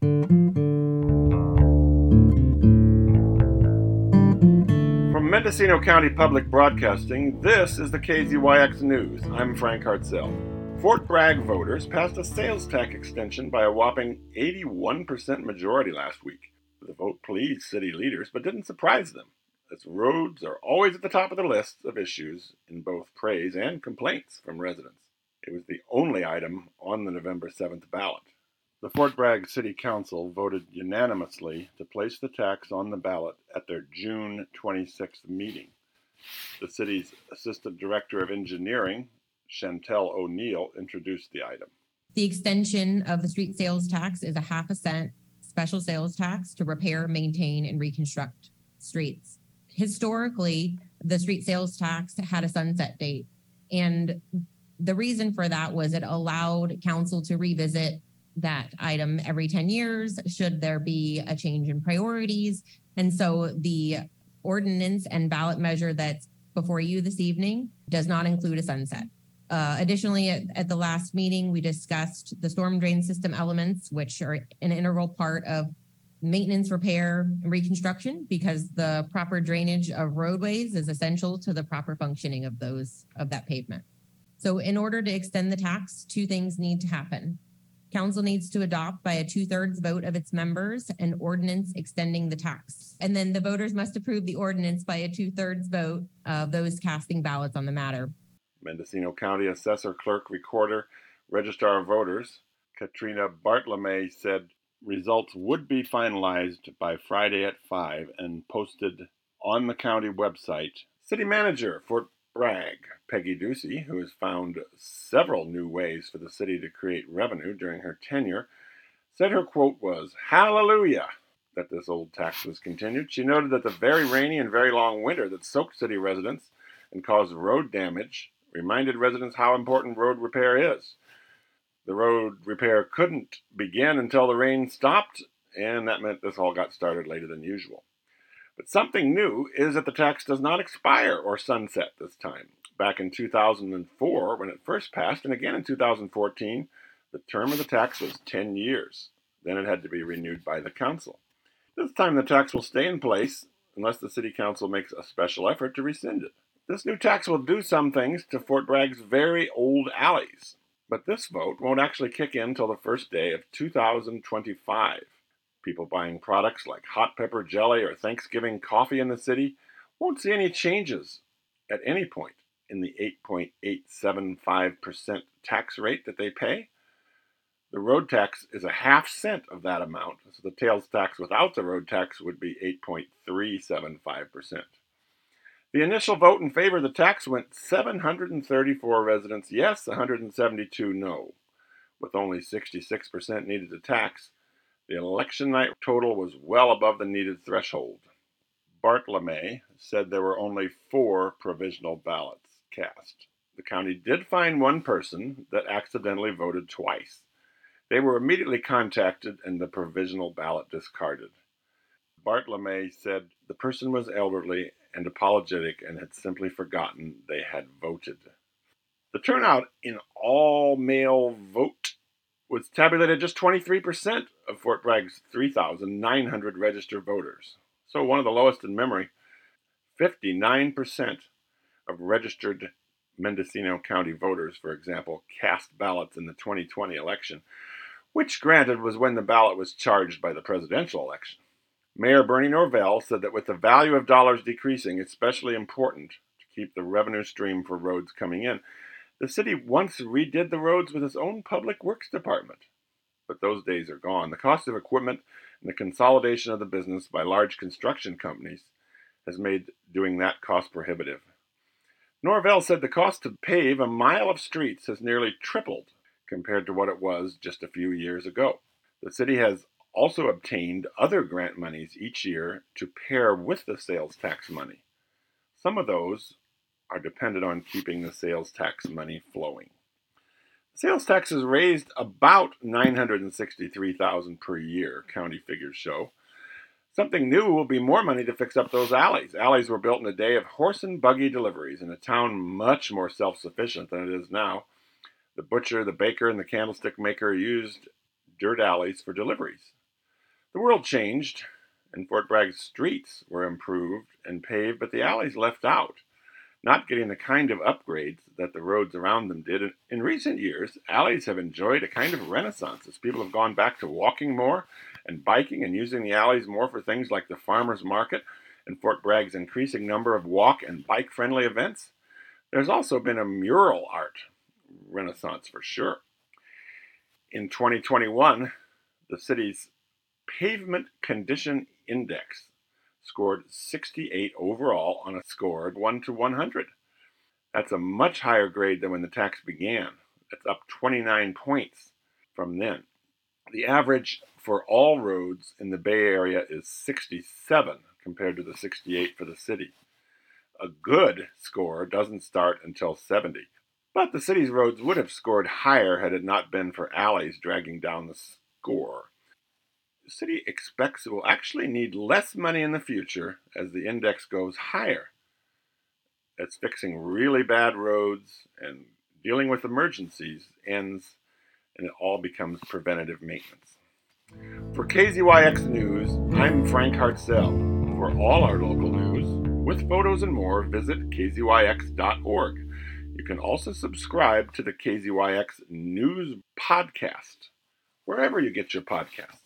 From Mendocino County Public Broadcasting, this is the KZYX News. I'm Frank Hartzell. Fort Bragg voters passed a sales tax extension by a whopping 81% majority last week. The vote pleased city leaders, but didn't surprise them, as roads are always at the top of the list of issues in both praise and complaints from residents. It was the only item on the November 7th ballot. The Fort Bragg City Council voted unanimously to place the tax on the ballot at their June 26th meeting. The city's Assistant Director of Engineering, Chantel O'Neill, introduced the item. The extension of the street sales tax is a half a cent special sales tax to repair, maintain, and reconstruct streets. Historically, the street sales tax had a sunset date. And the reason for that was it allowed council to revisit that item every 10 years should there be a change in priorities. And so the ordinance and ballot measure that's before you this evening does not include a sunset. Uh, additionally, at, at the last meeting, we discussed the storm drain system elements, which are an integral part of maintenance, repair, and reconstruction because the proper drainage of roadways is essential to the proper functioning of those of that pavement. So in order to extend the tax, two things need to happen. Council needs to adopt by a two-thirds vote of its members an ordinance extending the tax. And then the voters must approve the ordinance by a two-thirds vote of those casting ballots on the matter. Mendocino County Assessor Clerk Recorder Registrar of Voters Katrina Bartolome said results would be finalized by Friday at 5 and posted on the county website. City Manager Fort Bragg, Peggy Ducey, who has found several new ways for the city to create revenue during her tenure, said her quote was, Hallelujah! That this old tax was continued. She noted that the very rainy and very long winter that soaked city residents and caused road damage reminded residents how important road repair is. The road repair couldn't begin until the rain stopped, and that meant this all got started later than usual. But something new is that the tax does not expire or sunset this time. Back in 2004, when it first passed, and again in 2014, the term of the tax was 10 years. Then it had to be renewed by the council. This time the tax will stay in place unless the city council makes a special effort to rescind it. This new tax will do some things to Fort Bragg's very old alleys, but this vote won't actually kick in until the first day of 2025. People buying products like hot pepper jelly or Thanksgiving coffee in the city won't see any changes at any point in the 8.875% tax rate that they pay. The road tax is a half cent of that amount, so the sales tax without the road tax would be 8.375%. The initial vote in favor of the tax went 734 residents yes, 172 no. With only 66% needed to tax, the election night total was well above the needed threshold. Bartolome said there were only four provisional ballots cast. The county did find one person that accidentally voted twice. They were immediately contacted and the provisional ballot discarded. Bartolome said the person was elderly and apologetic and had simply forgotten they had voted. The turnout in all mail vote was tabulated just 23% of Fort Bragg's 3,900 registered voters. So one of the lowest in memory. 59% of registered Mendocino County voters, for example, cast ballots in the 2020 election, which granted was when the ballot was charged by the presidential election. Mayor Bernie Norvell said that with the value of dollars decreasing, it's especially important to keep the revenue stream for roads coming in. The city once redid the roads with its own public works department, but those days are gone. The cost of equipment and the consolidation of the business by large construction companies has made doing that cost prohibitive. Norvell said the cost to pave a mile of streets has nearly tripled compared to what it was just a few years ago. The city has also obtained other grant monies each year to pair with the sales tax money. Some of those are dependent on keeping the sales tax money flowing. Sales tax is raised about 963,000 per year, county figures show. Something new will be more money to fix up those alleys. Alleys were built in a day of horse and buggy deliveries in a town much more self-sufficient than it is now. The butcher, the baker, and the candlestick maker used dirt alleys for deliveries. The world changed, and Fort Bragg's streets were improved and paved, but the alleys left out, not getting the kind of upgrades that the roads around them did. In recent years, alleys have enjoyed a kind of renaissance as people have gone back to walking more and biking and using the alleys more for things like the farmers market and Fort Bragg's increasing number of walk and bike friendly events. There's also been a mural art renaissance for sure. In 2021, the city's pavement condition index scored 68 overall on a score of 1 to 100. That's a much higher grade than when the tax began. That's up 29 points from then. The average for all roads in the Bay Area is 67 compared to the 68 for the city. A good score doesn't start until 70. But the city's roads would have scored higher had it not been for alleys dragging down the score. The city expects it will actually need less money in the future as the index goes higher. That's fixing really bad roads and dealing with emergencies ends and it all becomes preventative maintenance. For KZYX News, I'm Frank Hartzell. For all our local news, with photos and more, visit kzyx.org. You can also subscribe to the KZYX News Podcast, wherever you get your podcasts.